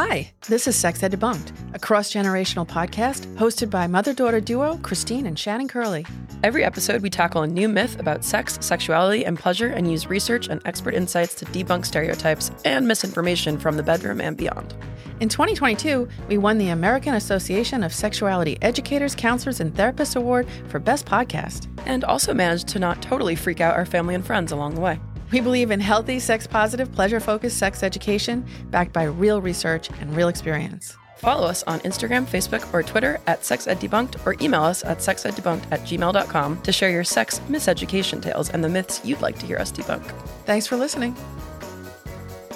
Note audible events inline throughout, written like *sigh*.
Hi, this is Sex Ed Debunked, a cross generational podcast hosted by mother daughter duo Christine and Shannon Curley. Every episode, we tackle a new myth about sex, sexuality, and pleasure and use research and expert insights to debunk stereotypes and misinformation from the bedroom and beyond. In 2022, we won the American Association of Sexuality Educators, Counselors, and Therapists Award for Best Podcast. And also managed to not totally freak out our family and friends along the way. We believe in healthy, sex positive, pleasure focused sex education backed by real research and real experience. Follow us on Instagram, Facebook, or Twitter at SexEdDebunked or email us at sexeddebunked at gmail.com to share your sex miseducation tales and the myths you'd like to hear us debunk. Thanks for listening.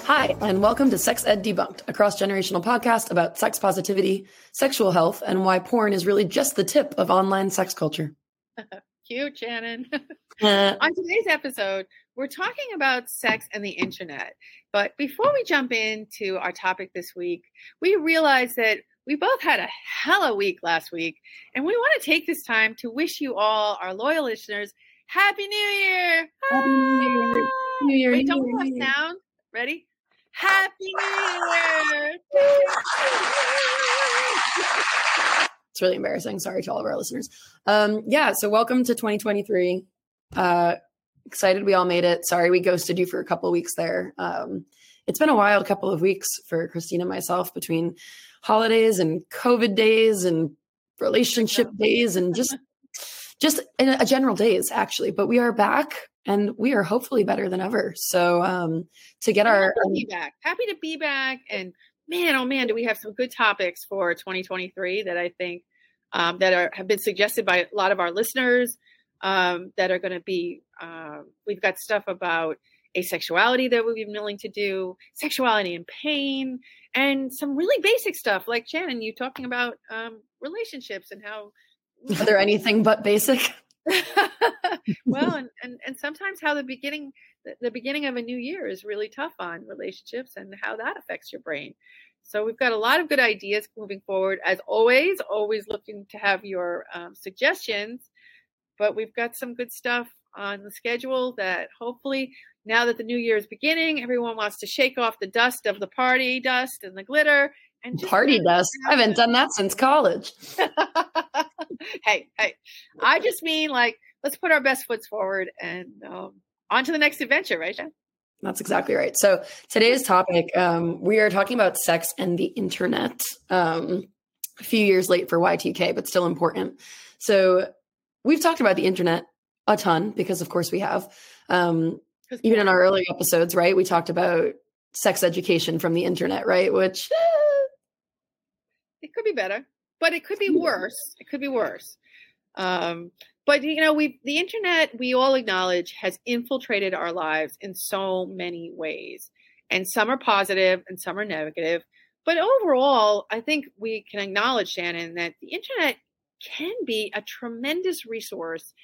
Hi, and welcome to Sex Ed Debunked, a cross generational podcast about sex positivity, sexual health, and why porn is really just the tip of online sex culture. *laughs* Cute, Shannon. *laughs* uh, on today's episode, we're talking about sex and the internet. But before we jump into our topic this week, we realize that we both had a hella week last week, and we want to take this time to wish you all, our loyal listeners, Happy New Year! Happy New Year! New Year Wait, don't we have sound? Ready? Happy New Year! it's really embarrassing. Sorry to all of our listeners. Um, yeah, so welcome to 2023. Uh, excited we all made it. Sorry we ghosted you for a couple of weeks there. Um, it's been a wild couple of weeks for Christina and myself between holidays and COVID days and relationship days and just just in a general days actually. But we are back and we are hopefully better than ever. So um, to get our happy to be back, happy to be back, and man, oh man, do we have some good topics for 2023 that I think um, that are have been suggested by a lot of our listeners um, that are going to be. Uh, we've got stuff about asexuality that we've been willing to do, sexuality and pain, and some really basic stuff like Shannon, you talking about um, relationships and how. *laughs* Are there anything but basic? *laughs* well, *laughs* and, and and sometimes how the beginning the, the beginning of a new year is really tough on relationships and how that affects your brain. So we've got a lot of good ideas moving forward. As always, always looking to have your um, suggestions but we've got some good stuff on the schedule that hopefully now that the new year is beginning, everyone wants to shake off the dust of the party dust and the glitter and party dust. I haven't done that since college. *laughs* hey, hey, I just mean like let's put our best foots forward and um, on to the next adventure, right, Jen? That's exactly right. So today's topic, um, we are talking about sex and the internet. Um, a few years late for Y2K, but still important. So we've talked about the internet a ton because of course we have. Um, even in our earlier episodes right we talked about sex education from the internet right which eh, it could be better but it could be worse. It could be worse. Um, but you know we the internet we all acknowledge has infiltrated our lives in so many ways and some are positive and some are negative. But overall i think we can acknowledge shannon that the internet can be a tremendous resource,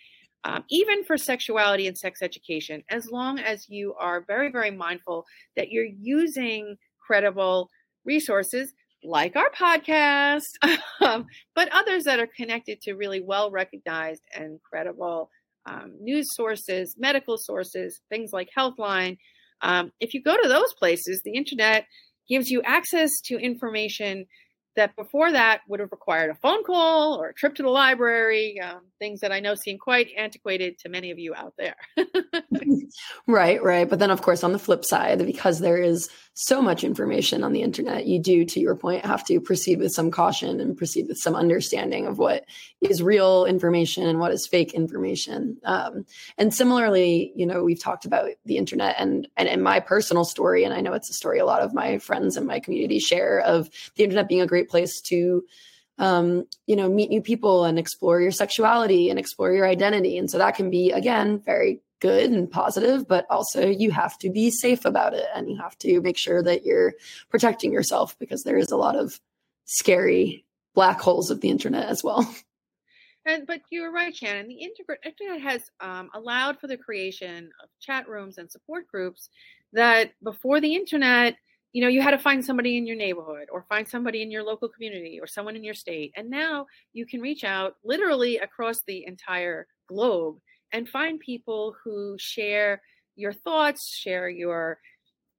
um, even for sexuality and sex education, as long as you are very, very mindful that you're using credible resources like our podcast, *laughs* um, but others that are connected to really well recognized and credible um, news sources, medical sources, things like Healthline. Um, if you go to those places, the internet gives you access to information that before that would have required a phone call or a trip to the library, um, things that I know seem quite antiquated to many of you out there. *laughs* *laughs* right, right. But then, of course, on the flip side, because there is so much information on the internet, you do, to your point, have to proceed with some caution and proceed with some understanding of what is real information and what is fake information. Um, and similarly, you know, we've talked about the internet and, and my personal story, and I know it's a story a lot of my friends and my community share of the internet being a great place to um, you know, meet new people and explore your sexuality and explore your identity. And so that can be, again, very good and positive, but also you have to be safe about it and you have to make sure that you're protecting yourself because there is a lot of scary black holes of the internet as well. *laughs* And but you're right, Shannon. The internet has um, allowed for the creation of chat rooms and support groups that before the internet you know you had to find somebody in your neighborhood or find somebody in your local community or someone in your state and now you can reach out literally across the entire globe and find people who share your thoughts share your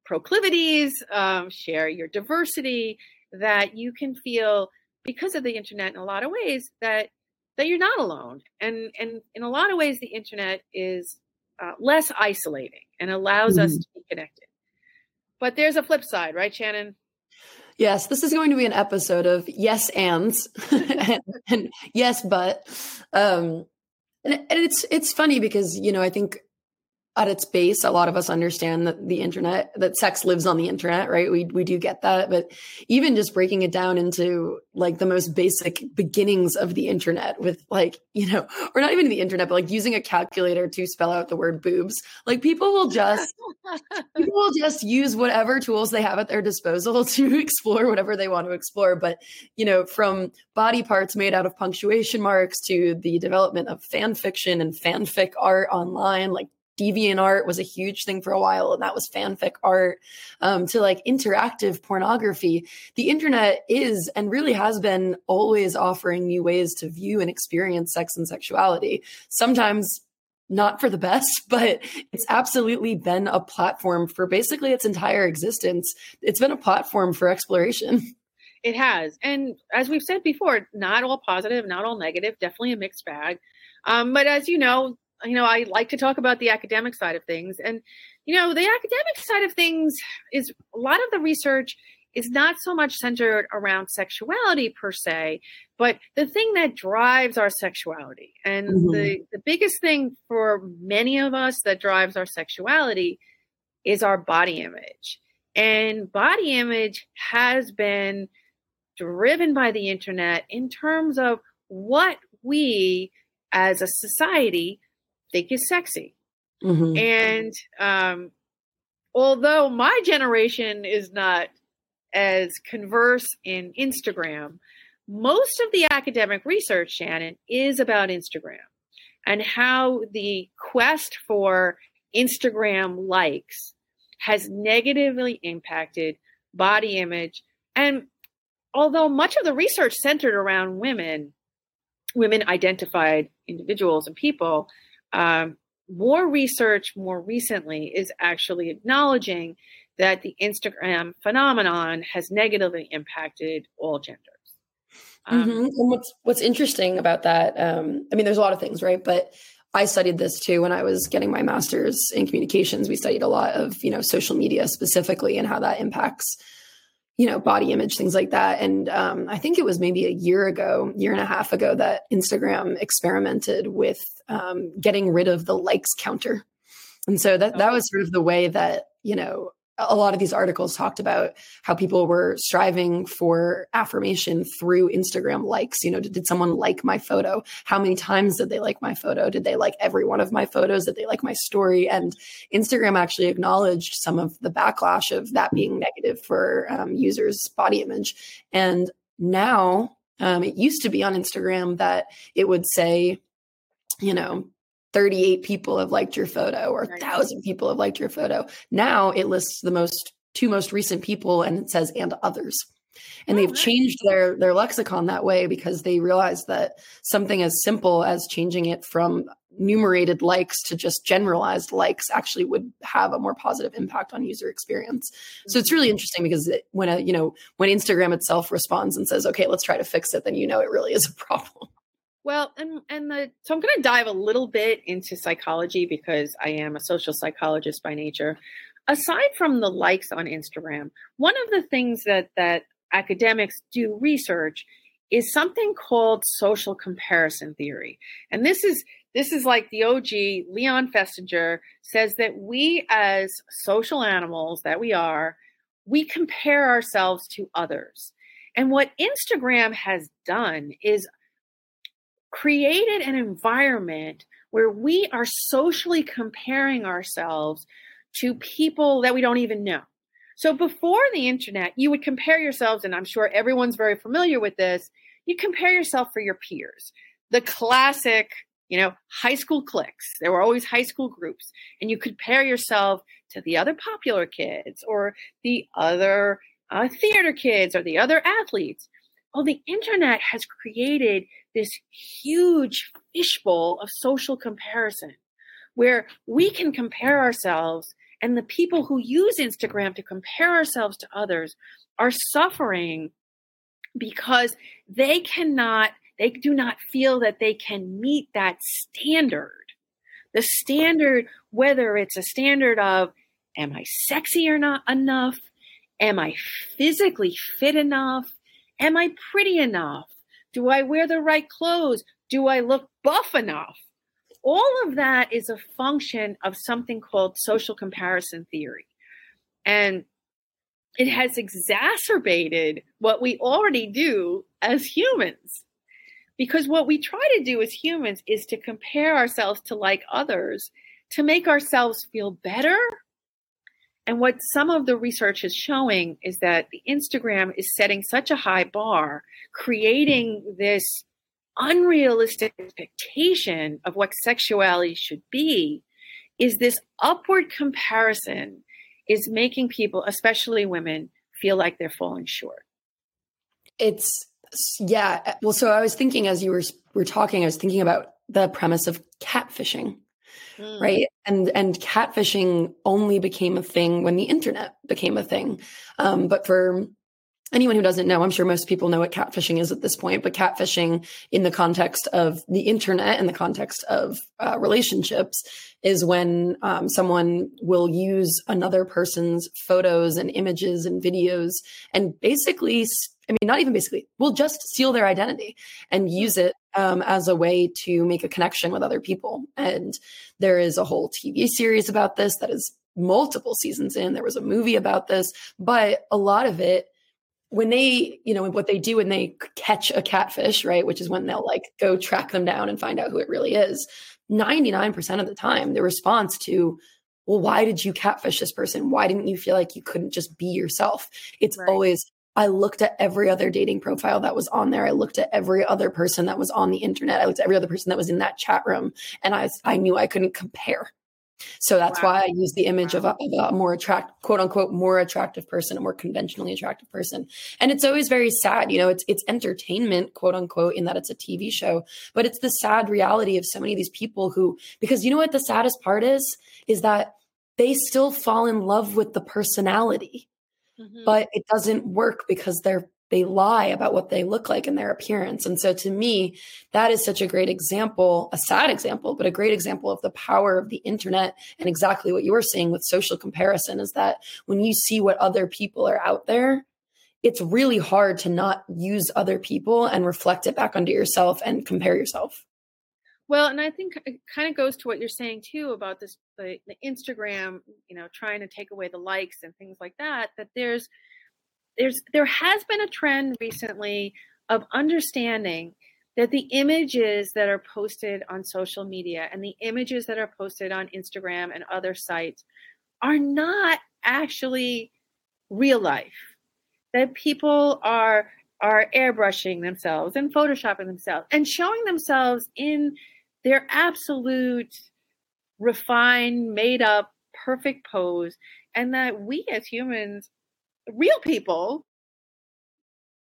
proclivities, um, share your diversity, that you can feel because of the internet in a lot of ways that that you're not alone. And and in a lot of ways, the internet is uh, less isolating and allows mm-hmm. us to be connected. But there's a flip side, right, Shannon? Yes, this is going to be an episode of yes ands *laughs* and, and, yes but. Um, and, it's it's funny because you know I think at its base, a lot of us understand that the internet, that sex lives on the internet, right? We we do get that, but even just breaking it down into like the most basic beginnings of the internet, with like you know, *laughs* or not even the internet, but like using a calculator to spell out the word boobs, like people will just people will just use whatever tools they have at their disposal *laughs* to explore whatever they want to explore. But you know, from body parts made out of punctuation marks to the development of fan fiction and fanfic art online, like deviant art was a huge thing for a while and that was fanfic art um, to like interactive pornography the internet is and really has been always offering new ways to view and experience sex and sexuality sometimes not for the best, *laughs* but it's absolutely been a platform for basically its entire existence. It's been a platform for exploration. *laughs* It has. And as we've said before, not all positive, not all negative, definitely a mixed bag. Um, but as you know, you know, I like to talk about the academic side of things. And, you know, the academic side of things is a lot of the research is not so much centered around sexuality per se, but the thing that drives our sexuality. And mm-hmm. the, the biggest thing for many of us that drives our sexuality is our body image. And body image has been driven by the internet in terms of what we as a society think is sexy. Mm-hmm. And um, although my generation is not as converse in Instagram, most of the academic research, Shannon, is about Instagram and how the quest for Instagram likes has negatively impacted body image. And although much of the research centered around women, women identified individuals and people, um, more research more recently is actually acknowledging that the Instagram phenomenon has negatively impacted all genders. Um, mm-hmm. And what's what's interesting about that? Um, I mean, there's a lot of things, right? But I studied this too when I was getting my master's in communications. We studied a lot of you know social media specifically and how that impacts you know, body image, things like that. And um, I think it was maybe a year ago, year and a half ago, that Instagram experimented with um, getting rid of the likes counter. And so that that was sort of the way that you know a lot of these articles talked about how people were striving for affirmation through Instagram likes. You know, did, did, someone like my photo? How many times did they like my photo? Did they like every one of my photos? Did they like my story? And Instagram actually acknowledged some of the backlash of that being negative for um, users' body image. And now um, it used to be on Instagram that it would say, you know, 38 people have liked your photo or 1000 people have liked your photo. Now it lists the most two most recent people and it says and others. And oh, they've nice. changed their their lexicon that way because they realized that something as simple as changing it from numerated likes to just generalized likes actually would have a more positive impact on user experience. So it's really mm-hmm. interesting because it, when a you know when instagram itself responds and says okay let's try to fix it then you know it really is a *laughs* problem well, and and the so I'm going to dive a little bit into psychology because I am a social psychologist by nature. Aside from the likes on Instagram, one of the things that that academics do research is something called social comparison theory. And this is this is like the OG Leon Festinger says that we as social animals that we are, we compare ourselves to others. And what Instagram has done is created an environment where we are socially comparing ourselves to people that we don't even know. So before the internet, you would compare yourselves, and I'm sure everyone's very familiar with this. You compare yourself for your peers. The classic, you know, high school cliques. There were always high school groups, and you compare yourself to the other popular kids or the other uh, theater kids or the other athletes. Well, the internet has created this huge fishbowl of social comparison where we can compare ourselves And the people who use Instagram to compare ourselves to others are suffering because they cannot, they do not feel that they can meet that standard. The standard, whether it's a standard of, am I sexy or not enough? Am I physically fit enough? Am I pretty enough? Do I wear the right clothes? Do I look buff enough? All of that is a function of something called social comparison theory. And it has exacerbated what we already do as humans. Because what we try to do as humans is to compare ourselves to like others to make ourselves feel better. And what some of the research is showing is that the Instagram is setting such a high bar, creating this unrealistic expectation of what sexuality should be, is this upward comparison is making people, especially women, feel like they're falling short. It's yeah. Well, so I was thinking as you were were talking, I was thinking about the premise of catfishing, mm. right? And and catfishing only became a thing when the internet became a thing. Um, but for anyone who doesn't know, I'm sure most people know what catfishing is at this point, but catfishing in the context of the internet, in the context of uh, relationships, is when um, someone will use another person's photos and images and videos and basically, I mean, not even basically, will just steal their identity and use it um, as a way to make a connection with other people. And there is a whole TV series about this that is multiple seasons in. There was a movie about this, but a lot of it when they, you know, what they do when they catch a catfish, right, which is when they'll like go track them down and find out who it really is, 99% of the time, the response to, well, why did you catfish this person? Why didn't you feel like you couldn't just be yourself? It's right. always, I looked at every other dating profile that was on there. I looked at every other person that was on the internet. I looked at every other person that was in that chat room and I, I knew I couldn't compare. So that's wow. why I use the image wow. of, a, of a more attract, quote unquote, more attractive person, a more conventionally attractive person. And it's always very sad. You know, it's, it's entertainment, quote unquote, in that it's a TV show, but it's the sad reality of so many of these people who, because you know what the saddest part is, is that they still fall in love with the personality, mm-hmm. but it doesn't work because they're they lie about what they look like and their appearance. And so to me, that is such a great example, a sad example, but a great example of the power of the internet and exactly what you were saying with social comparison is that when you see what other people are out there, it's really hard to not use other people and reflect it back onto yourself and compare yourself. Well, and I think it kind of goes to what you're saying too about this the, the Instagram, you know, trying to take away the likes and things like that. That there's there's there has been a trend recently of understanding that the images that are posted on social media and the images that are posted on Instagram and other sites are not actually real life. That people are are airbrushing themselves and photoshopping themselves and showing themselves in their absolute refined, made up, perfect pose and that we as humans real people,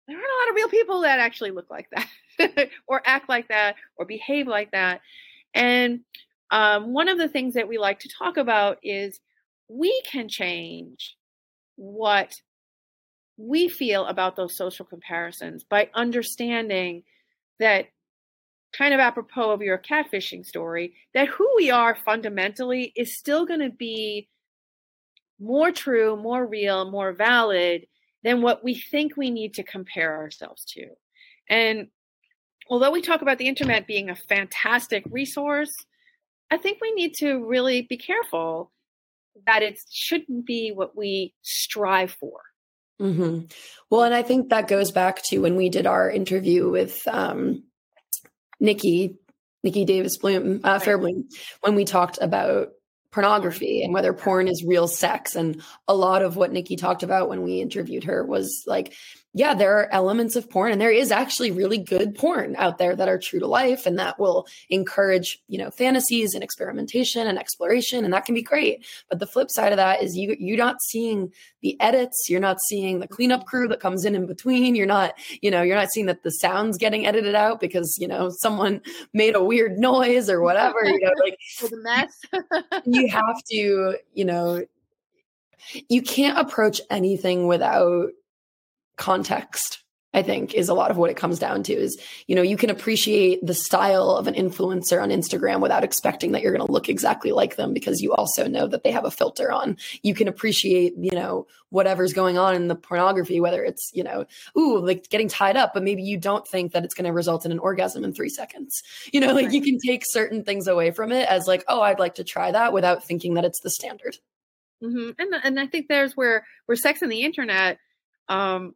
there aren't a lot of real people that actually look like that *laughs* or act like that or behave like that. And um, one of the things that we like to talk about is we can change what we feel about those social comparisons by understanding that kind of apropos of your catfishing story that who we are fundamentally is still going to be more true, more real, more valid than what we think we need to compare ourselves to. And although we talk about the internet being a fantastic resource, I think we need to really be careful that it shouldn't be what we strive for. Mm-hmm. Well, and I think that goes back to when we did our interview with um, Nikki, Nikki Davis Bloom, uh, Fairblum, when we talked about pornography and whether porn is real sex. And a lot of what Nikki talked about when we interviewed her was like, yeah, there are elements of porn and there is actually really good porn out there that are true to life and that will encourage, you know, fantasies and experimentation and exploration and that can be great. But the flip side of that is you you're not seeing the edits, you're not seeing the cleanup crew that comes in in between, you're not, you know, you're not seeing that the sounds getting edited out because, you know, someone *laughs* made a weird noise or whatever, you know, like *laughs* the mess. *laughs* you have to, you know, you can't approach anything without context I think is a lot of what it comes down to is, you know, you can appreciate the style of an influencer on Instagram without expecting that you're going to look exactly like them because you also know that they have a filter on. You can appreciate, you know, whatever's going on in the pornography, whether it's, you know, ooh, like getting tied up, but maybe you don't think that it's going to result in an orgasm in three seconds. You know, like right. you can take certain things away from it as like, oh, I'd like to try that without thinking that it's the standard. Mm-hmm. And, and I think there's where, where sex and the internet, um,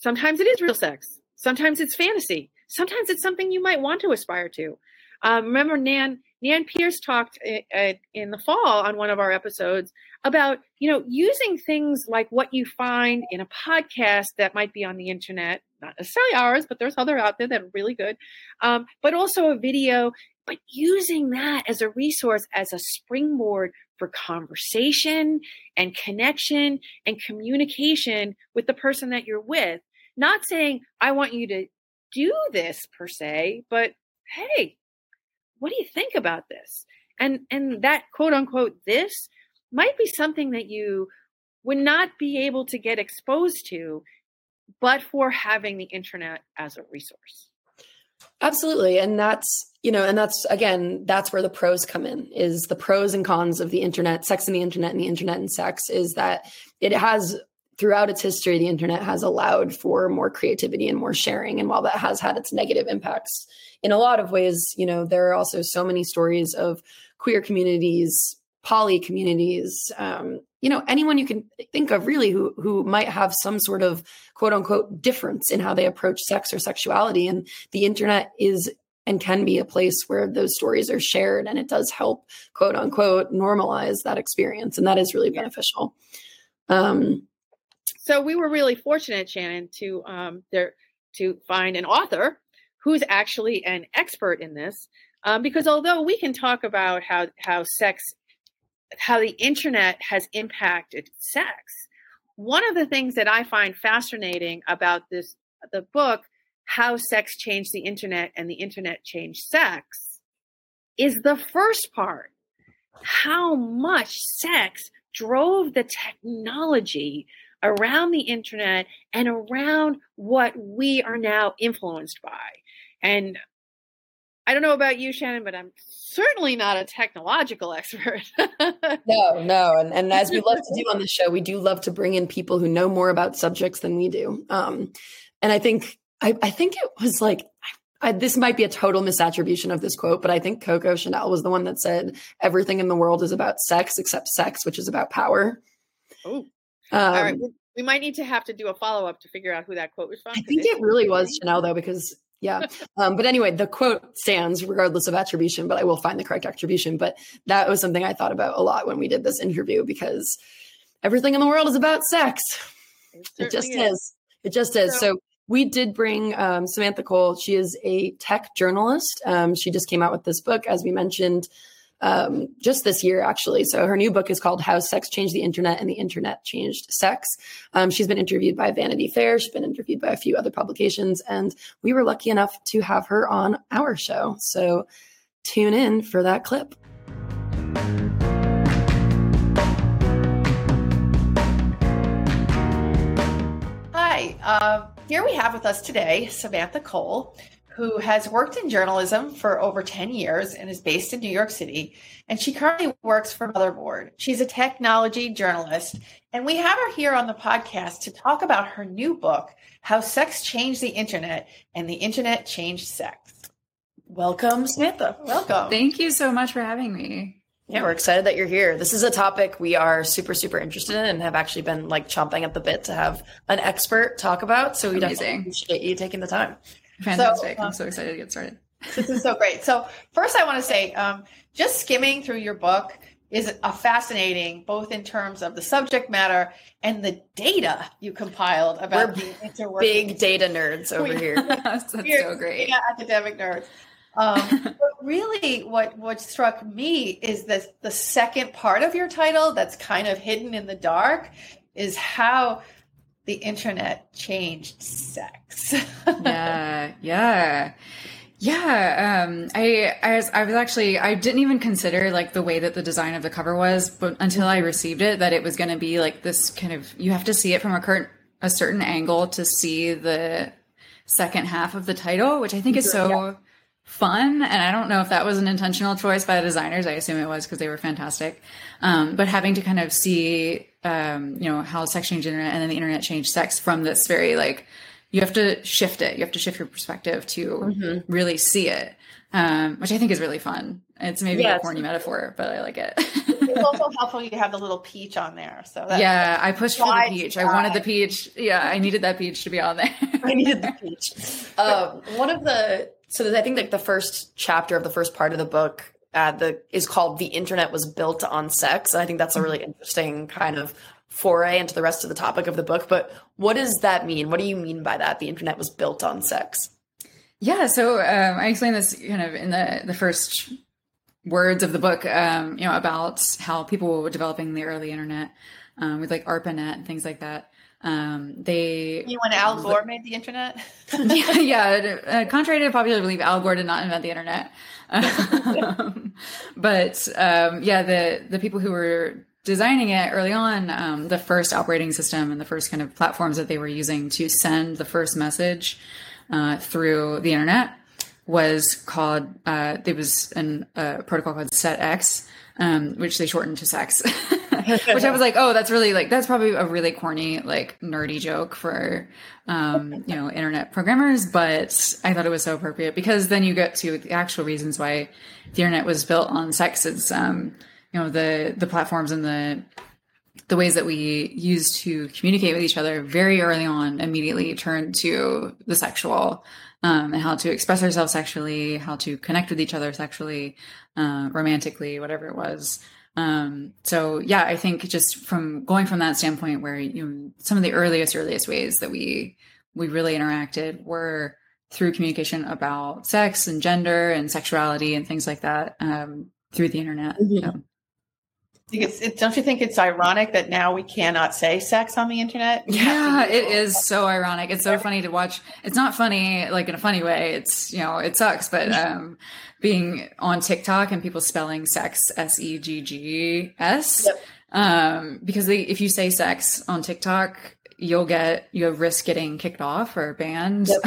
Sometimes it is real sex. Sometimes it's fantasy. Sometimes it's something you might want to aspire to. Um, remember, Nan Nan Pierce talked uh, in the fall on one of our episodes about you know using things like what you find in a podcast that might be on the internet, not necessarily ours, but there's other out there that are really good, um, but also a video. But using that as a resource, as a springboard for conversation and connection and communication with the person that you're with not saying, I want you to do this per se, but hey, what do you think about this? And and that quote unquote this might be something that you would not be able to get exposed to but for having the internet as a resource. Absolutely. And that's, you know, and that's again, that's where the pros come in is the pros and cons of the internet, sex and the internet and the internet and sex is that it has throughout its history, the internet has allowed for more creativity and more sharing. And while that has had its negative impacts in a lot of ways, you know, there are also so many stories of queer communities, poly communities, um, you know, anyone you can think of really who who might have some sort of quote unquote difference in how they approach sex or sexuality. And the internet is and can be a place where those stories are shared and it does help quote unquote normalize that experience. And that is really beneficial. Um, so we were really fortunate, Shannon, to um, there to find an author who's actually an expert in this. Um, because although we can talk about how how sex, how the internet has impacted sex, one of the things that I find fascinating about this the book, how sex changed the internet and the internet changed sex, is the first part. How much sex drove the technology around the internet and around what we are now influenced by. And I don't know about you, Shannon, but I'm certainly not a technological *laughs* expert. no, no. And, and as we love to do on the show, we do love to bring in people who know more about subjects than we do. Um, and I think, I, I think it was like, I, this might be a total misattribution of this quote, but I think Coco Chanel was the one that said everything in the world is about sex except sex, which is about power. Oh, um, All right, we might need to have to do a follow up to figure out who that quote was from. I think it really was Chanel though, because yeah. *laughs* Um, but anyway, the quote stands regardless of attribution, but I will find the correct attribution. But that was something I thought about a lot when we did this interview because everything in the world is about sex. It, it just is. is. It just is. So, so we did bring um, Samantha Cole. She is a tech journalist. Um, she just came out with this book, as we mentioned, um, just this year, actually. So her new book is called How Sex Changed the Internet and the Internet Changed Sex. Um, she's been interviewed by Vanity Fair. She's been interviewed by a few other publications, and we were lucky enough to have her on our show. So tune in for that clip. Hi, uh, here we have with us today Samantha Cole who has worked in journalism for over 10 years and is based in New York City. And she currently works for Motherboard. She's a technology journalist. And we have her here on the podcast to talk about her new book, How Sex Changed the Internet and the Internet Changed Sex. Welcome, Samantha. Welcome. Thank you so much for having me. Yeah, we're excited that you're here. This is a topic we are super, super interested in and have actually been like chomping at the bit to have an expert talk about. So we Amazing. definitely appreciate you taking the time. Fantastic. So, um, I'm so excited to get started. this is so great. So, first, I want to say, um, just skimming through your book, is a fascinating, both in terms of the subject matter and the data you compiled about We're the interworking. Big data nerds over here. *laughs* That's so great. Yeah, academic nerds. Um, *laughs* but really, what what struck me is that the second part of your title, that's kind of hidden in the dark, is how the internet changed sex. *laughs* yeah, yeah. Yeah, um, I, I was, I was actually, I didn't even consider like the way that the design of the cover was, but until I received it, that it was going to be like this kind of, you have to see it from a current, a certain angle to see the second half of the title, which I think is so yeah. Fun. And I don't know if that was an intentional choice by the designers. I assume it was because they were fantastic. Um, but having to kind of see, um, you know, how sex changed internet and then the internet changed sex from this very like, you have to shift it. You have to shift your perspective to mm-hmm. really see it, um, which I think is really fun. It's maybe yeah, a corny metaphor, but I like it. *laughs* it's also helpful you have the little peach on there. So yeah, I pushed for the peach. I wanted the peach. Yeah, I needed that peach to be on there. *laughs* I needed the peach. *laughs* Um, one of the so I think like the first chapter of the first part of the book uh, the is called "The Internet Was Built on Sex." And I think that's a really interesting kind of foray into the rest of the topic of the book. But what does that mean? What do you mean by that? The internet was built on sex. Yeah, so um, I explained this kind of in the the first words of the book, um, you know, about how people were developing the early internet um, with like ARPANET and things like that. Um, they you when Al Gore made the internet? *laughs* yeah, yeah. Uh, contrary to popular belief, Al Gore did not invent the internet. *laughs* but um, yeah, the the people who were designing it early on, um, the first operating system and the first kind of platforms that they were using to send the first message uh, through the internet was called, uh, there was a uh, protocol called SetX, um, which they shortened to sex. *laughs* *laughs* which I was like, oh, that's really like that's probably a really corny, like nerdy joke for um, you know, internet programmers, but I thought it was so appropriate because then you get to the actual reasons why the internet was built on sex. It's um, you know the the platforms and the the ways that we use to communicate with each other very early on immediately turned to the sexual um, and how to express ourselves sexually, how to connect with each other sexually, uh, romantically, whatever it was. Um, so yeah, I think just from going from that standpoint, where you know, some of the earliest earliest ways that we we really interacted were through communication about sex and gender and sexuality and things like that um, through the internet. Mm-hmm. So. It, don't you think it's ironic that now we cannot say sex on the internet? *laughs* Yeah, it is so ironic. It's so funny to watch. It's not funny like in a funny way. It's you know it sucks, but um, being on TikTok and people spelling sex S E G G S um, because they, if you say sex on TikTok, you'll get you have risk getting kicked off or banned. Yep.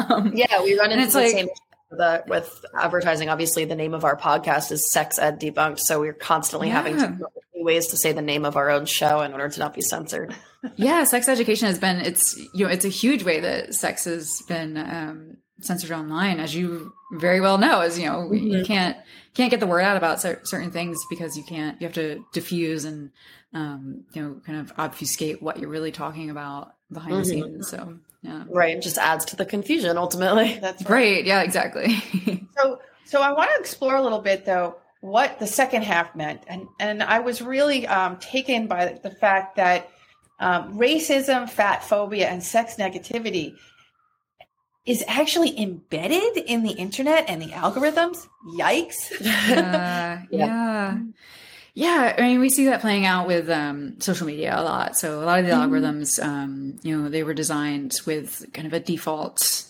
*laughs* um, yeah, we run into the like, same the, with advertising. Obviously, the name of our podcast is Sex Ed Debunked, so we're constantly yeah. having to ways to say the name of our own show in order to not be censored. *laughs* yeah, sex education has been it's you know it's a huge way that sex has been um, censored online, as you very well know. As you know, mm-hmm. you can't can't get the word out about certain things because you can't. You have to diffuse and um, you know kind of obfuscate what you're really talking about behind mm-hmm. the scenes. So yeah. Right. It just adds to the confusion ultimately. *laughs* That's right. Great. Yeah, exactly. *laughs* so so I want to explore a little bit though what the second half meant. And and I was really um, taken by the fact that um, racism, fat phobia, and sex negativity is actually embedded in the internet and the algorithms. Yikes. Uh, *laughs* yeah. yeah. Yeah, I mean, we see that playing out with um, social media a lot. So a lot of the mm-hmm. algorithms, um, you know, they were designed with kind of a default mm.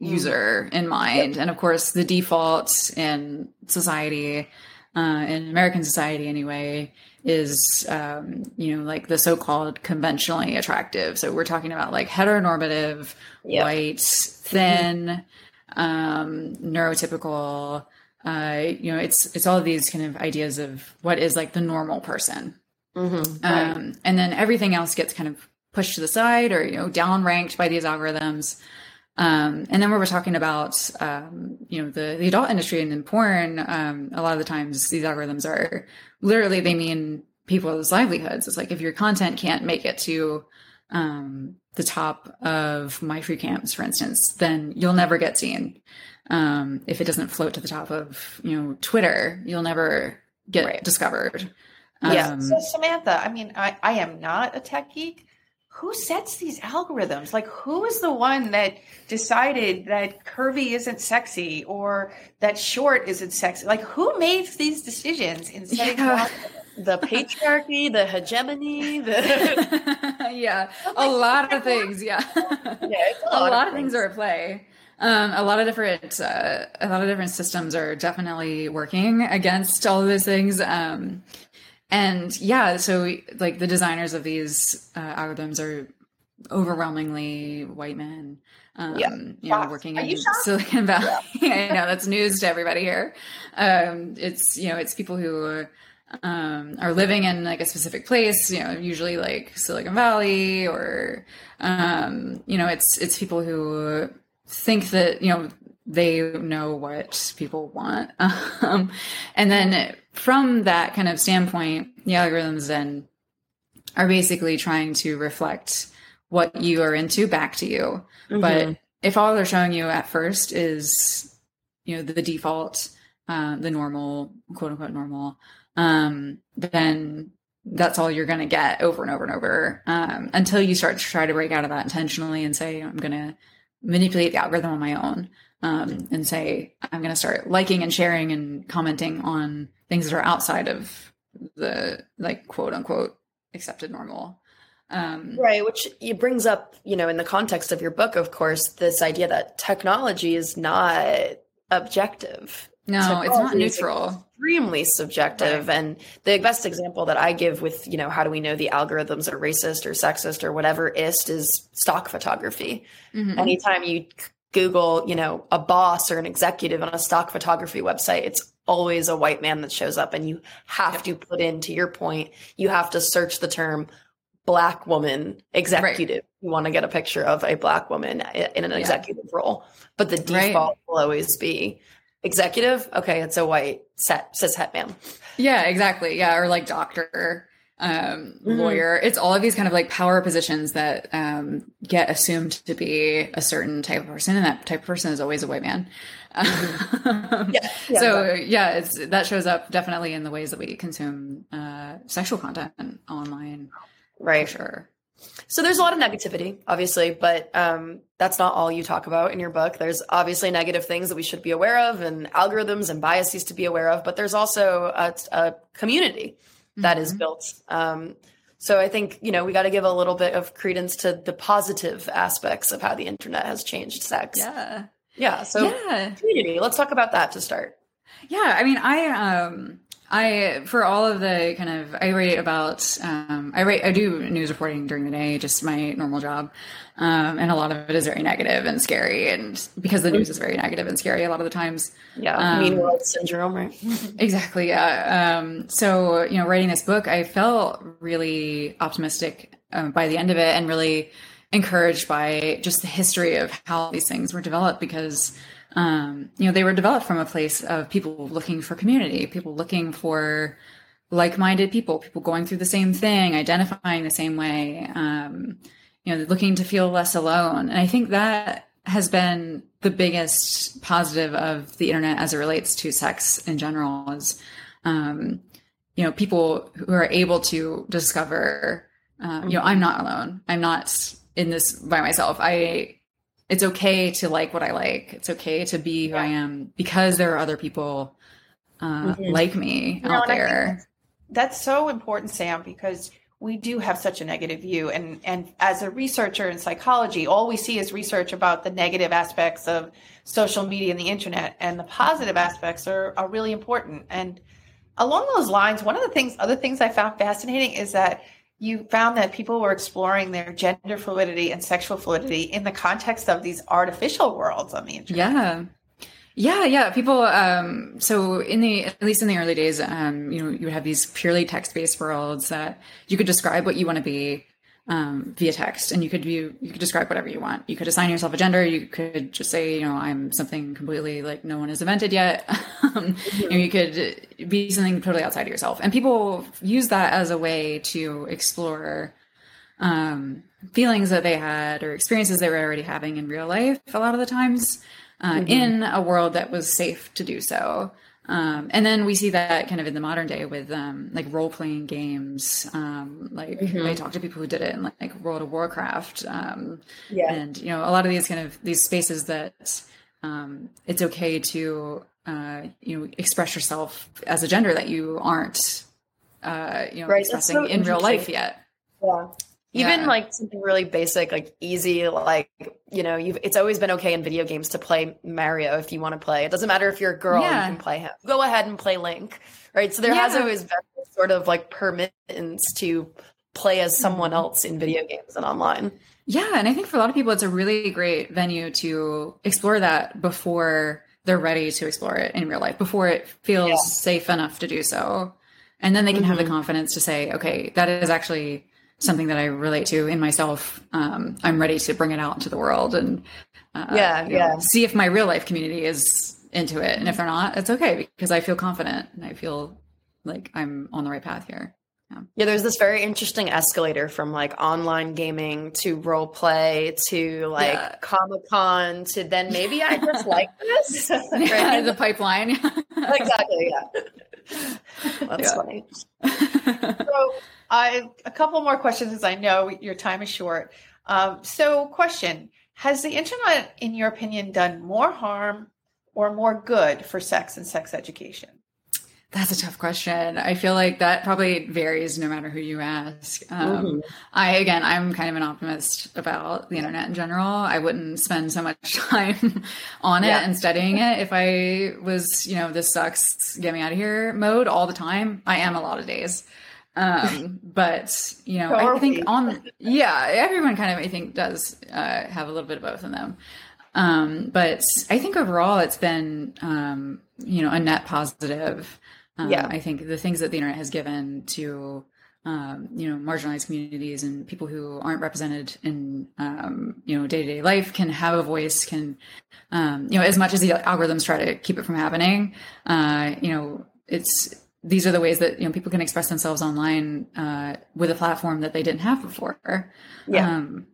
user in mind, yep. and of course, the default in society, uh, in American society anyway, is um, you know like the so-called conventionally attractive. So we're talking about like heteronormative, yep. white, thin, um, neurotypical uh, you know, it's it's all these kind of ideas of what is like the normal person, mm-hmm, right. um, and then everything else gets kind of pushed to the side or you know downranked by these algorithms. Um, and then when we're talking about um, you know the the adult industry and in porn, um, a lot of the times these algorithms are literally they mean people's livelihoods. It's like if your content can't make it to um, the top of MyFreeCams, for instance, then you'll never get seen um, if it doesn't float to the top of you know Twitter, you'll never get Right. discovered. Yeah. Um, So Samantha, I mean, I, I am not a tech geek. Who sets these algorithms? Like, who is the one that decided that curvy isn't sexy or that short isn't sexy? Like, who made these decisions in setting Yeah. The patriarchy, the hegemony, the *laughs* yeah, *laughs* a lot of things. Yeah, Yeah, a lot of things are at play. Um, a lot of different, uh, a lot of different systems are definitely working against all of those things. Um, and yeah, so like the designers of these uh, algorithms are overwhelmingly white men. Um, Yeah. you know, working Are in? Silicon Valley. *laughs* I know that's news to everybody here. Um, it's you know, it's people who um, are living in like a specific place, you know, usually like Silicon Valley or, um, you know, it's, it's people who think that, you know, they know what people want. *laughs* Um, and then from that kind of standpoint, the algorithms then are basically trying to reflect what you are into back to you. But if all they're showing you at first is, you know, the, the default, uh, the normal, quote unquote normal, um, then that's all you're going to get over and over and over um, until you start to try to break out of that intentionally and say, I'm going to manipulate the algorithm on my own um, and say, I'm going to start liking and sharing and commenting on things that are outside of the like quote unquote accepted normal. Um, Right, which it brings up, you know, in the context of your book, of course, this idea that technology is not objective. no, it's not neutral. Extremely subjective. And the best example that I give with, you know, how do we know the algorithms are racist or sexist or whatever ist is stock photography. Mhm. Anytime you Google, you know, a boss or an executive on a stock photography website, it's always a white man that shows up. And you have to put in, to your point, you have to search the term black woman executive. You want to get a picture of a black woman in an Yeah. executive role. But the Right. default will always be executive. Okay, it's a white set cis het man. Yeah, exactly. Yeah, or like doctor, um, Mhm. lawyer. It's all of these kind of like power positions that um, get assumed to be a certain type of person, and that type of person is always a white man. Um, *laughs* Yeah, yeah, so yeah, it's that shows up definitely in the ways that we consume uh, sexual content online, Right. for sure. So there's a lot of negativity, obviously, but um, that's not all you talk about in your book. There's obviously negative things that we should be aware of, and algorithms and biases to be aware of. But there's also a, a community that is Mhm. built. Um, so I think you know we got to give a little bit of credence to the positive aspects of how the internet has changed sex. Yeah. Yeah. So yeah. community. Let's talk about that to start. Yeah, I mean, I um, I for all of the kind of I write about um, I write I do news reporting during the day, just my normal job, um, and a lot of it is very negative and scary, and because the news is very negative and scary a lot of the times. Yeah. Um, mean world syndrome, right? *laughs* Exactly. Yeah. Um, so, you know, writing this book, I felt really optimistic um, by the end of it and really encouraged by just the history of how these things were developed because, um, you know, they were developed from a place of people looking for community, people looking for like minded people, people going through the same thing, identifying the same way, um, you know, looking to feel less alone. And I think that has been the biggest positive of the internet as it relates to sex in general is, um, you know, people who are able to discover, um, you know, I'm not alone. I'm not in this by myself. I, it's okay to like what I like. It's okay to be who I am because there are other people uh, Mhm. like me You out think there. That's so important, Sam, because we do have such a negative view. And and as a researcher in psychology, all we see is research about the negative aspects of social media and the internet, and the positive aspects are, are really important. And along those lines, one of the things, other things I found fascinating is that you found that people were exploring their gender fluidity and sexual fluidity in the context of these artificial worlds on the internet. Yeah. Yeah, yeah. People, um, so in the, at least in the early days, um, you know, you would have these purely text based worlds that you could describe what you want to be, um, via text and you could view, you could describe whatever you want. You could assign yourself a gender. You could just say, you know, I'm something completely like no one has invented yet. *laughs* um, you, know, you could be something totally outside of yourself. And people use that as a way to explore, um, feelings that they had or experiences they were already having in real life a lot of the times uh, in a world that was safe to do so Um, and then we see that kind of in the modern day with um, like role playing games. Um, like Mhm. I talked to people who did it in like World of Warcraft. Um, Yeah. and you know a lot of these kind of these spaces that um, it's okay to uh, you know express yourself as a gender that you aren't uh, you know Right, expressing so in real life yet. Yeah. Even Yeah. like something really basic, like easy, like you know, you've it's always been okay in video games to play Mario if you want to play. It doesn't matter if you're a girl, Yeah. you can play him. Go ahead and play Link, right? So there has always been sort of like permittance to play as someone Mm-hmm. else in video games and online. Yeah, and I think for a lot of people, it's a really great venue to explore that before they're ready to explore it in real life, before it feels Yeah. safe enough to do so. And then they can have the Mhm. confidence to say, okay, that is actually something that I relate to in myself. Um, I'm ready to bring it out into the world and uh, Yeah, you know, yeah. see if my real life community is into it. And if they're not, it's okay because I feel confident and I feel like I'm on the right path here. Yeah, there's this very interesting escalator from like online gaming to role play to like Yeah. Comic Con to then maybe I just like *laughs* this. Yeah, Right? the pipeline. *laughs* exactly, yeah. *laughs* That's funny. *laughs* So, I a couple more questions as I know your time is short. Um, so, question: Has the internet, in your opinion, done more harm or more good for sex and sex education? That's a tough question. I feel like that probably varies no matter who you ask. Um, Mhm. I, again, I'm kind of an optimist about the internet in general. I wouldn't spend so much *laughs* time on it Yeah. and studying it if I was, you know, this sucks, get me out of here mode all the time. I am a lot of days. Um, *laughs* but, you know, I think on, yeah, everyone kind of, I think, does uh, have a little bit of both in them. Um, but I think overall it's been, um, you know, a net positive. Um, Yeah. I think the things that the internet has given to, um, you know, marginalized communities and people who aren't represented in, um, you know, day to day life can have a voice, can, um, you know, as much as the algorithms try to keep it from happening, uh, you know, it's, these are the ways that, you know, people can express themselves online, uh, with a platform that they didn't have before. Yeah. Um,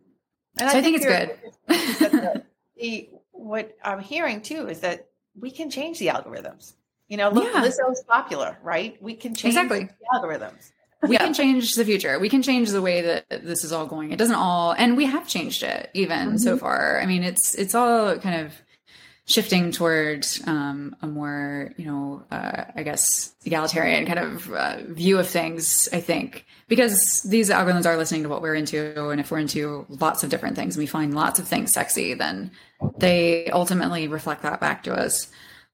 And So I think it's you're- good. *laughs* the, *laughs* the- what I'm hearing too is that we can change the algorithms. You know, look, Yeah. Lizzo's popular, right? We can change Exactly. the algorithms. we Yeah. can change the future. We can change the way that this is all going. It doesn't all, and we have changed it even so far. I mean, it's it's all kind of shifting towards um, a more, you know, uh, I guess egalitarian kind of uh, view of things. I think because these algorithms are listening to what we're into, and if we're into lots of different things, and we find lots of things sexy, then they ultimately reflect that back to us.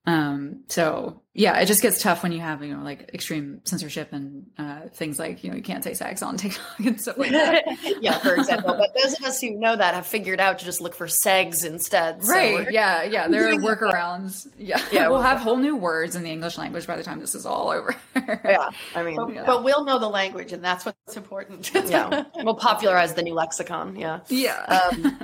Um, so yeah, it just gets tough when you have, you know, like extreme censorship and uh, things like, you know, you can't say sex on *laughs* TikTok and stuff like that. *laughs* yeah, for example. But those of us who know that have figured out to just look for segs instead. so right. Yeah. Yeah. There are workarounds. Yeah. Yeah, *laughs* we'll have whole new words in the English language by the time this is all over. Yeah. I mean, But, Yeah. but we'll know the language, and that's what's important. yeah. We'll popularize the new lexicon. Yeah. yeah. Um,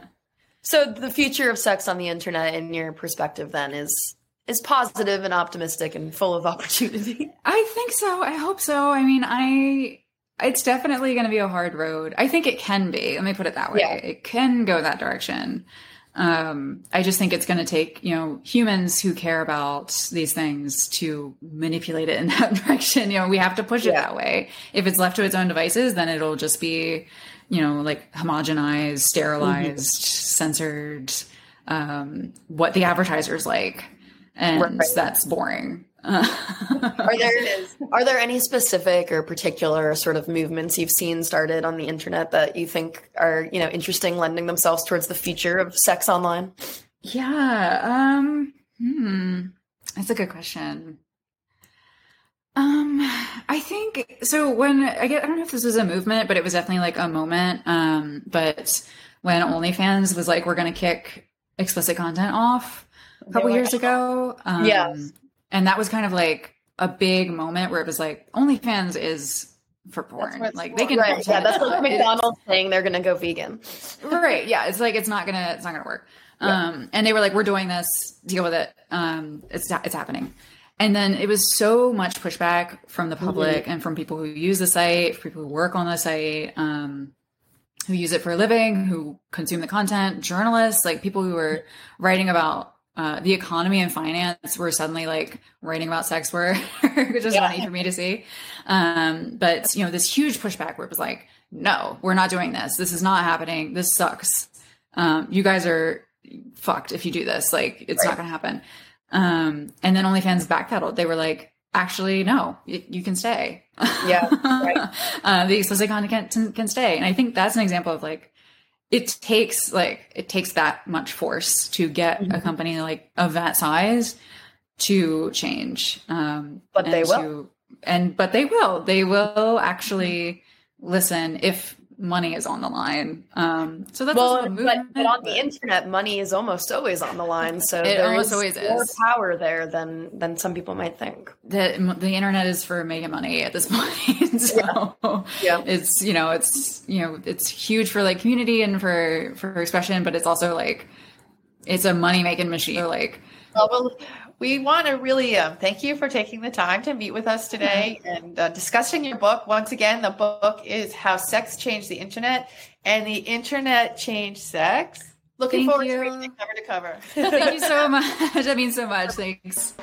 so the future of sex on the internet, in your perspective, then is is positive and optimistic and full of opportunity. *laughs* I think so. I hope so. I mean, I it's definitely going to be a hard road. I think it can be. Let me put it that way. Yeah. It can go that direction. Um, I just think it's going to take, you know, humans who care about these things to manipulate it in *laughs* that direction. You know, we have to push it Yeah. that way. If it's left to its own devices, then it'll just be, you know, like homogenized, sterilized, censored, um, what the advertisers like. And Right. that's boring. *laughs* Are there are there any specific or particular sort of movements you've seen started on the internet that you think are you know interesting, lending themselves towards the future of sex online? Yeah. Um. Hmm. That's a good question. Um, I think so. When I get, I don't know if this was a movement, but it was definitely like a moment. Um, but when OnlyFans was like, we're going to kick explicit content off a couple were- years ago. Um, Yes. And that was kind of like a big moment where it was like, OnlyFans is for porn. Like for. they can, Right. Yeah, that's like McDonald's saying they're going to go vegan. right yeah it's like it's not gonna it's not gonna work um and they were like we're doing this deal with it um it's it's happening and then it was so much pushback from the public and from people who use the site people who work on the site um who use it for a living who consume the content journalists like people who are writing about uh, the economy and finance were suddenly like writing about sex work, *laughs* which is yeah. funny for me to see. Um, but you know, this huge pushback it was like, no, we're not doing this. This is not happening. This sucks. Um, you guys are fucked if you do this. Like, it's right. not going to happen. Um, and then OnlyFans backpedaled. They were like, actually, no, you, you can stay. Yeah. *laughs* Right. uh, the explicit content can, can stay. And I think that's an example of like, it takes like it takes that much force to get mm-hmm. a company like of that size to change um but they will to, and but they will. They will actually listen. If money is on the line. Um, so that's well, but, but, on the internet, money is almost always on the line. So it almost always more is power there than than some people might think. The the internet is for making money at this *laughs* point. so yeah. yeah. it's you know it's you know it's huge for like community and for for expression, but it's also like it's a money making machine. like well, we want to really um, thank you for taking the time to meet with us today and uh, discussing your book. Once again, the book is How Sex Changed the Internet and the Internet Changed Sex. Looking thank forward you. to reading cover to cover. *laughs* *laughs* thank you so much. *laughs* That means so much. Thanks.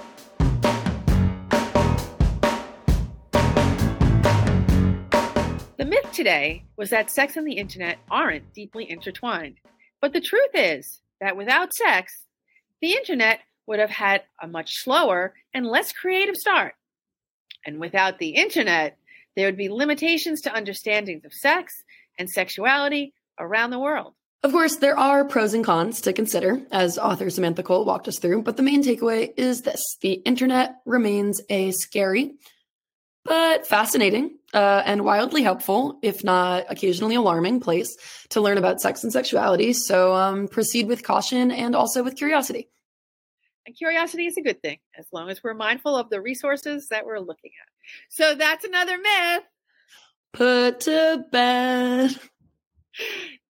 The myth today was that sex and the internet aren't deeply intertwined. But the truth is that without sex, the internet would have had a much slower and less creative start. And without the internet, there would be limitations to understandings of sex and sexuality around the world. Of course, there are pros and cons to consider, as author Samantha Cole walked us through, but the main takeaway is this the internet remains a scary, but fascinating uh, and wildly helpful, if not occasionally alarming, place to learn about sex and sexuality. So um, proceed with caution and also with curiosity. And curiosity is a good thing as long as we're mindful of the resources that we're looking at. So that's another myth. Put to bed.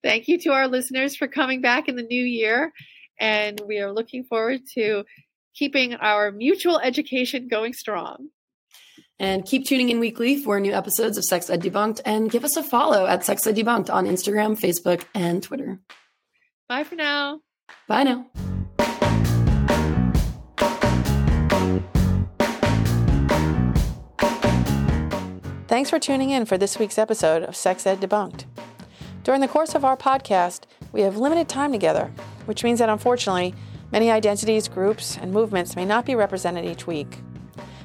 Thank you to our listeners for coming back in the new year. And we are looking forward to keeping our mutual education going strong. And keep tuning in weekly for new episodes of Sex Ed Debunked and give us a follow at Sex Ed Debunked on Instagram, Facebook, and Twitter. Bye for now. Bye now. Thanks for tuning in for this week's episode of Sex Ed Debunked. During the course of our podcast, we have limited time together, which means that unfortunately, many identities, groups, and movements may not be represented each week.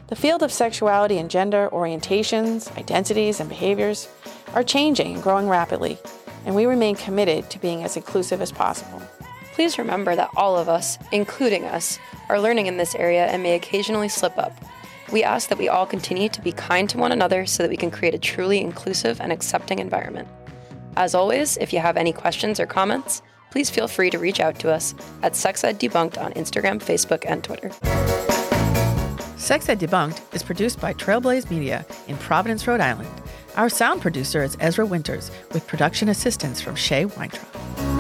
The field of sexuality and gender, orientations, identities, and behaviors are changing and growing rapidly, and we remain committed to being as inclusive as possible. Please remember that all of us, including us, are learning in this area and may occasionally slip up. We ask that we all continue to be kind to one another so that we can create a truly inclusive and accepting environment. As always, if you have any questions or comments, please feel free to reach out to us at Sex Ed Debunked on Instagram, Facebook, and Twitter. Sex Ed Debunked is produced by Trailblaze Media in Providence, Rhode Island. Our sound producer is Ezra Winters, with production assistance from Shay Weintraub.